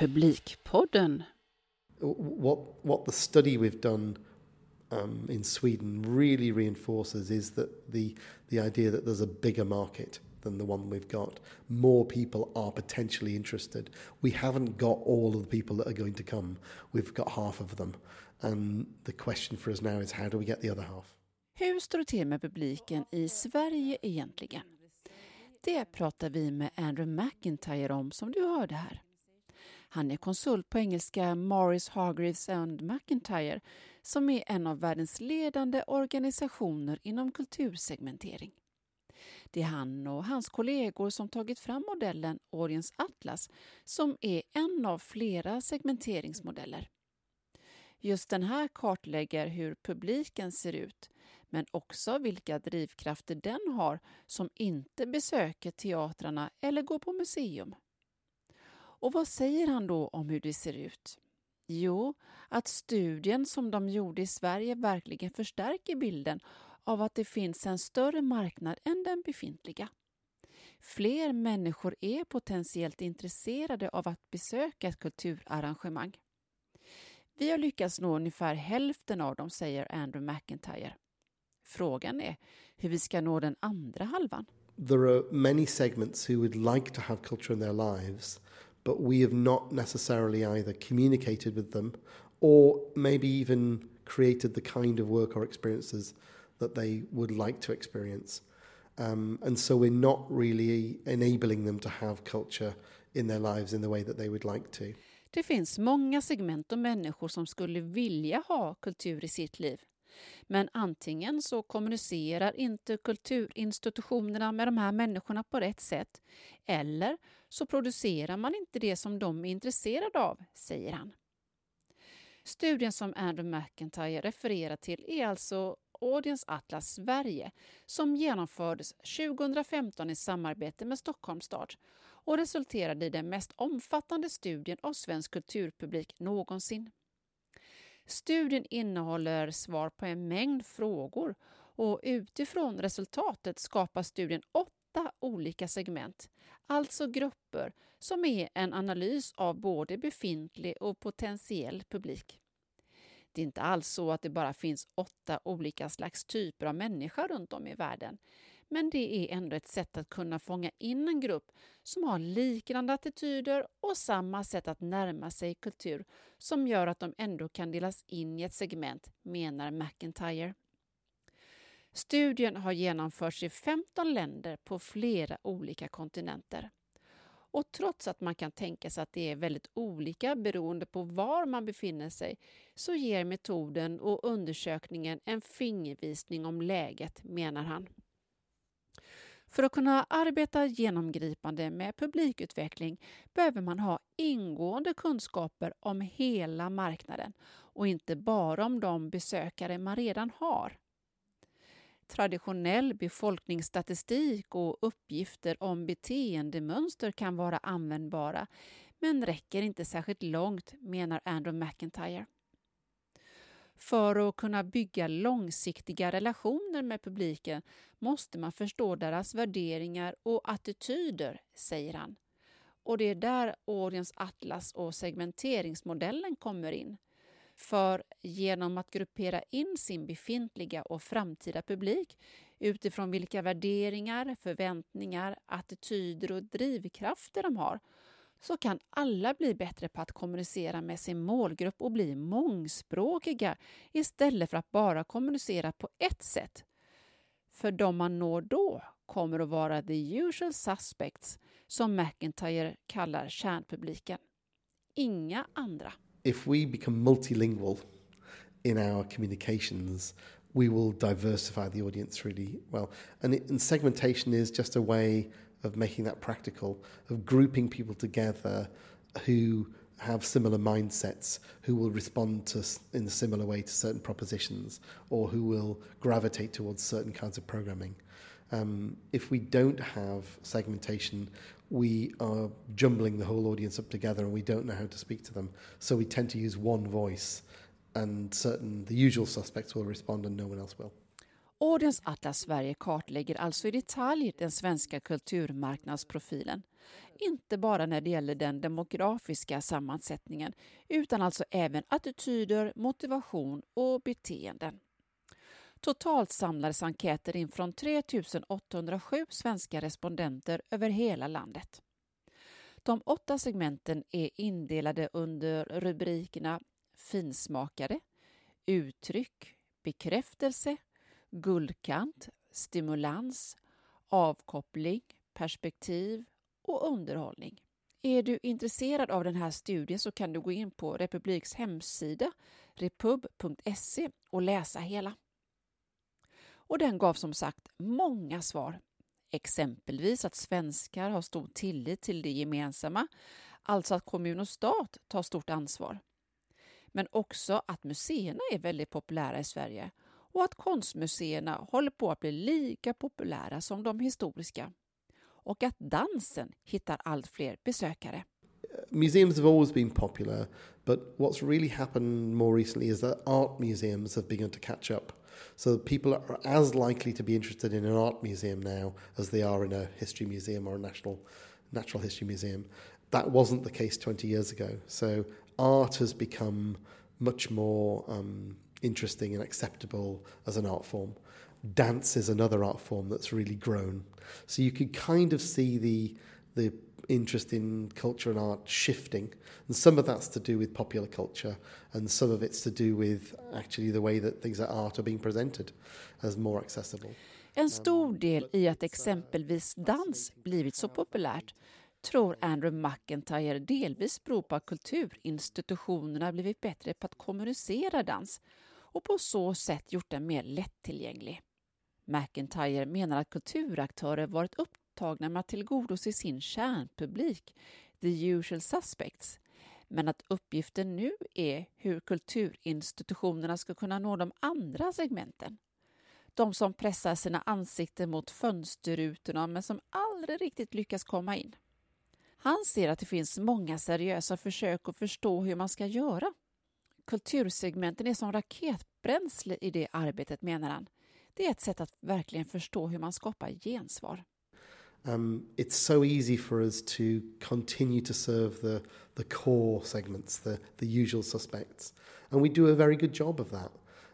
Republikpodden. What, what the study we've done um, in Sweden really reinforces is that the, the idea that there's a bigger market than the one we've got. More people are potentially interested. We haven't got all of the people that are going to come. We've got half of them. And the question for us now is how do we get the other half? Hur står det till med publiken i Sverige egentligen? Det pratar vi med Andrew McIntyre om som du hörde här. Han är konsult på engelska Morris Hargreaves and McIntyre som är en av världens ledande organisationer inom kultursegmentering. Det är han och hans kollegor som tagit fram modellen Oriens Atlas som är en av flera segmenteringsmodeller. Just den här kartlägger hur publiken ser ut men också vilka drivkrafter den har som inte besöker teatrarna eller går på museum. Och vad säger han då om hur det ser ut? Jo, att studien som de gjorde i Sverige verkligen förstärker bilden av att det finns en större marknad än den befintliga. Fler människor är potentiellt intresserade av att besöka ett kulturarrangemang. Vi har lyckats nå ungefär hälften av dem, säger Andrew McIntyre. Frågan är hur vi ska nå den andra halvan. There are many segments who would like to have culture in their lives but we have not necessarily either communicated with them or maybe even created the kind of work or experiences that they would like to experience. Um, and so we're not really enabling them to have culture in their lives in the way that they would like to. Det finns många segment och människor som skulle vilja ha kultur i sitt liv. Men antingen så kommunicerar inte kulturinstitutionerna med de här människorna på rätt sätt eller så producerar man inte det som de är intresserade av, säger han. Studien som Andrew McIntyre refererar till är alltså Audience Atlas Sverige som genomfördes 2015 i samarbete med Stockholms stad och resulterade i den mest omfattande studien av svensk kulturpublik någonsin. Studien innehåller svar på en mängd frågor och utifrån resultatet skapar studien åtta olika segment, alltså grupper som är en analys av både befintlig och potentiell publik. Det är inte alls så att det bara finns åtta olika slags typer av människor runt om i världen, men det är ändå ett sätt att kunna fånga in en grupp som har liknande attityder och samma sätt att närma sig kultur som gör att de ändå kan delas in i ett segment, menar McIntyre. Studien har genomförts i 15 länder på flera olika kontinenter. Och trots att man kan tänka sig att det är väldigt olika beroende på var man befinner sig så ger metoden och undersökningen en fingervisning om läget, menar han. För att kunna arbeta genomgripande med publikutveckling behöver man ha ingående kunskaper om hela marknaden och inte bara om de besökare man redan har. Traditionell befolkningsstatistik och uppgifter om beteendemönster kan vara användbara men räcker inte särskilt långt, menar Andrew McIntyre. För att kunna bygga långsiktiga relationer med publiken måste man förstå deras värderingar och attityder, säger han. Och det är där Audience Atlas och segmenteringsmodellen kommer in. För genom att gruppera in sin befintliga och framtida publik utifrån vilka värderingar, förväntningar, attityder och drivkrafter de har så kan alla bli bättre på att kommunicera med sin målgrupp och bli mångspråkiga istället för att bara kommunicera på ett sätt. För de man når då kommer att vara the usual suspects som McIntyre kallar kärnpubliken. Inga andra. If we become multilingual in our communications we will diversify the audience really well. And, it, and segmentation is just a way of making that practical, of grouping people together who have similar mindsets, who will respond to in a similar way to certain propositions, or who will gravitate towards certain kinds of programming. Um, if we don't have segmentation, we are jumbling the whole audience up together and we don't know how to speak to them. So we tend to use one voice and certain, the usual suspects will respond and no one else will. Audience Atlas Sverige kartlägger alltså i detalj den svenska kulturmarknadsprofilen. Inte bara när det gäller den demografiska sammansättningen utan alltså även attityder, motivation och beteenden. Totalt samlades enkäter in från 3 807 svenska respondenter över hela landet. De åtta segmenten är indelade under rubrikerna finsmakare, uttryck, bekräftelse, guldkant, stimulans, avkoppling, perspektiv och underhållning. Är du intresserad av den här studien så kan du gå in på Republiks hemsida repub.se och läsa hela. Och den gav som sagt många svar. Exempelvis att svenskar har stor tillit till det gemensamma, alltså att kommun och stat tar stort ansvar. Men också att museerna är väldigt populära i Sverige och att konstmuseerna håller på att bli lika populära som de historiska. Och att dansen hittar allt fler besökare. Museums have always been popular, but what's really happened more recently is that art museums have begun to catch up. So people are as likely to be interested in an art museum now as they are in a history museum or a national natural history museum. That wasn't the case 20 years ago. So art has become much more um, interesting and acceptable as an art form. Dance is another art form that's really grown. So you could kind of see the the interest in culture and art shifting. And some of that's to do with popular culture, and some of it's to do with actually the way that things like art are being presented as more accessible. En stor del i att exempelvis dans blivit så populärt tror Andrew McIntyre delvis beror på att kulturinstitutionerna blivit bättre på att kommunicera dans och på så sätt gjort den mer lättillgänglig. McIntyre menar att kulturaktörer varit upptagna med att tillgodose sin kärnpublik, the usual suspects, men att uppgiften nu är hur kulturinstitutionerna ska kunna nå de andra segmenten. De som pressar sina ansikten mot fönsterrutorna men som aldrig riktigt lyckas komma in. Han ser att det finns många seriösa försök att förstå hur man ska göra. Kultursegmenten är som raketbränsle i det arbetet, menar han. Det är ett sätt att verkligen förstå hur man skapar gensvar. Um, it's so easy for us to continue to serve the, the core segments, the, the usual suspects. And we do a very good job of that.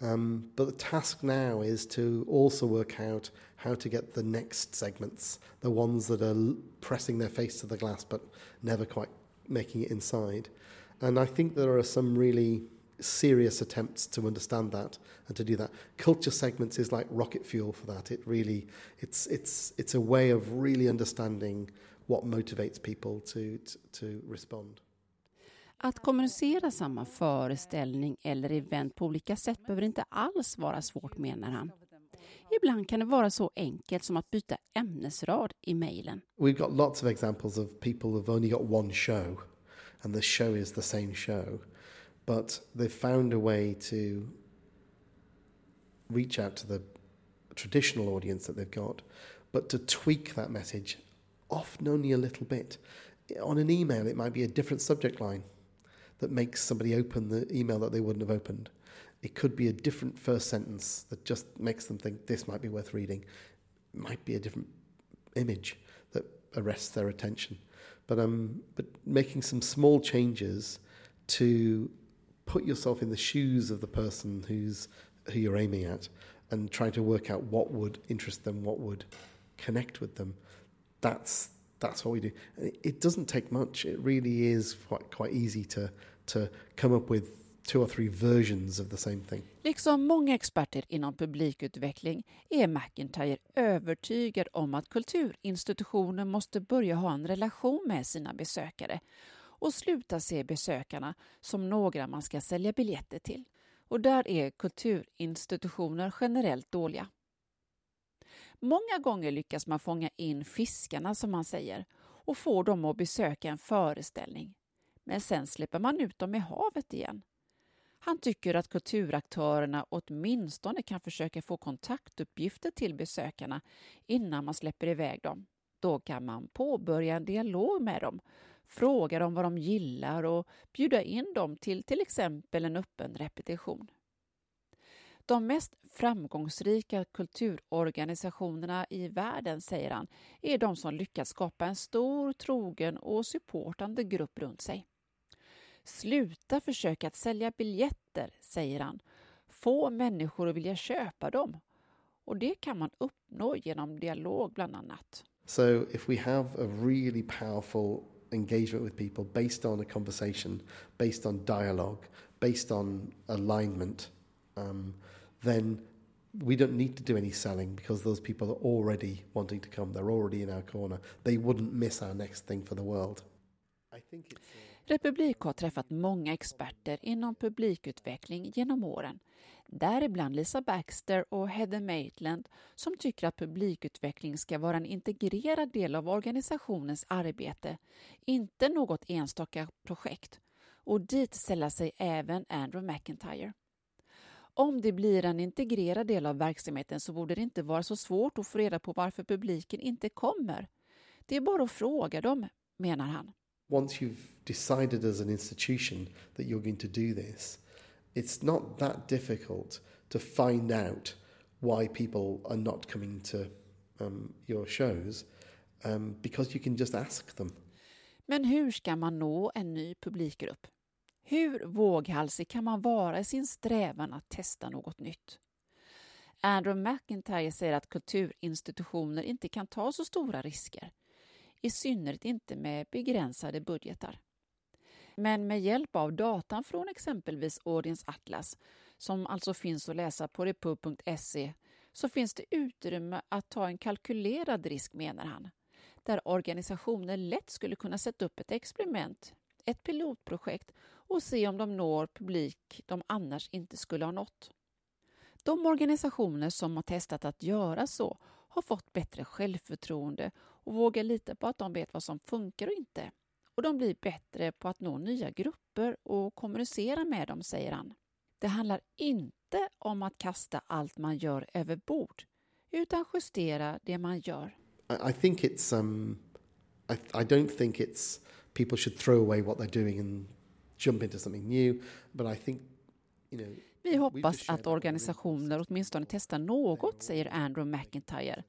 Um, but the task now is to also work out how to get the next segments, the ones that are pressing their face to the glass but never quite making it inside. And I think there are some really serious attempts to understand that and to do that. Culture segments is like rocket fuel for that. It really, it's it's it's a way of really understanding what motivates people to to, to respond. Att kommunicera samma föreställning eller event på olika sätt behöver inte alls vara svårt, menar han. Ibland kan det vara så enkelt som att byta ämnesrad i mejlen. We've got lots of examples of people who've only got one show and the show is the same show. But they've found a way to reach out to the traditional audience that they've got, but to tweak that message, often only a little bit. On an email, it might be a different subject line that makes somebody open the email that they wouldn't have opened. It could be a different first sentence that just makes them think this might be worth reading. It might be a different image that arrests their attention. But um, but making some small changes to put yourself in the shoes of the person who's who you're aiming at and trying to work out what would interest them, what would connect with them. That's that's what we do. It doesn't take much. It really is quite quite easy to to come up with two or three versions of the same thing. Liksom många experter inom publikutveckling är McIntyre övertygad om att kulturinstitutioner måste börja ha en relation med sina besökare och sluta se besökarna som några man ska sälja biljetter till. Och där är kulturinstitutioner generellt dåliga. Många gånger lyckas man fånga in fiskarna, som man säger, och få dem att besöka en föreställning. Men sen släpper man ut dem i havet igen. Han tycker att kulturaktörerna åtminstone kan försöka få kontaktuppgifter till besökarna innan man släpper iväg dem. Då kan man påbörja en dialog med dem, fråga dem vad de gillar och bjuda in dem till till exempel en öppen repetition. De mest framgångsrika kulturorganisationerna i världen, säger han, är de som lyckats skapa en stor, trogen och supportande grupp runt sig. Sluta försöka att sälja biljetter, säger han. Få människor att vilja köpa dem. Och det kan man uppnå genom dialog bland annat. So if we have a really powerful engagement with people based on a conversation, based on dialogue, based on alignment, um, then we don't need to do any selling because those people are already wanting to come. They're already in our corner. They wouldn't miss our next thing for the world. I think it's, uh... Republik har träffat många experter inom publikutveckling genom åren. Däribland Lisa Baxter och Heather Maitland som tycker att publikutveckling ska vara en integrerad del av organisationens arbete, inte något enstaka projekt. Och dit sällar sig även Andrew McIntyre. Om det blir en integrerad del av verksamheten så borde det inte vara så svårt att få reda på varför publiken inte kommer. Det är bara att fråga dem, menar han. Once you've decided as an institution that you're going to do this, it's not that difficult to find out why people are not coming to um, your shows um, because you can just ask them. Men hur ska man nå en ny publikgrupp? Hur våghalsig kan man vara i sin strävan att testa något nytt? Andrew McIntyre säger att kulturinstitutioner inte kan ta så stora risker, i synnerhet inte med begränsade budgetar. Men med hjälp av datan från exempelvis Audience Atlas, som alltså finns att läsa på repub.se, så finns det utrymme att ta en kalkylerad risk, menar han, där organisationer lätt skulle kunna sätta upp ett experiment, ett pilotprojekt och se om de når publik de annars inte skulle ha nått. De organisationer som har testat att göra så har fått bättre självförtroende och vågar lita på att de vet vad som funkar och inte. Och de blir bättre på att nå nya grupper och kommunicera med dem, säger han. Det handlar inte om att kasta allt man gör över bord, utan justera det man gör. I, think it's um, I, I don't think it's people should throw away what they're doing and jump into something new. But I think, you know, Vi hoppas att organisationer åtminstone testar något, säger Andrew McIntyre,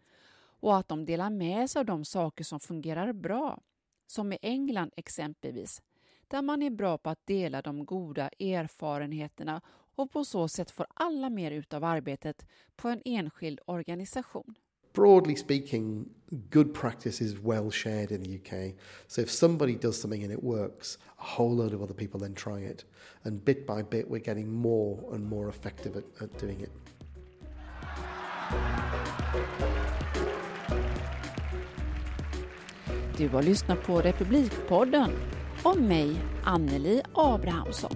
och att de delar med sig av de saker som fungerar bra, som i England exempelvis, där man är bra på att dela de goda erfarenheterna och på så sätt får alla mer ut av arbetet på en enskild organisation. broadly speaking, good practice is well shared in the UK. So if somebody does something and it works, a whole load of other people then try it. And bit by bit, we're getting more and more effective at, at doing it. Du har lyssnat på Republikpodden om mig, Anneli Abrahamsson.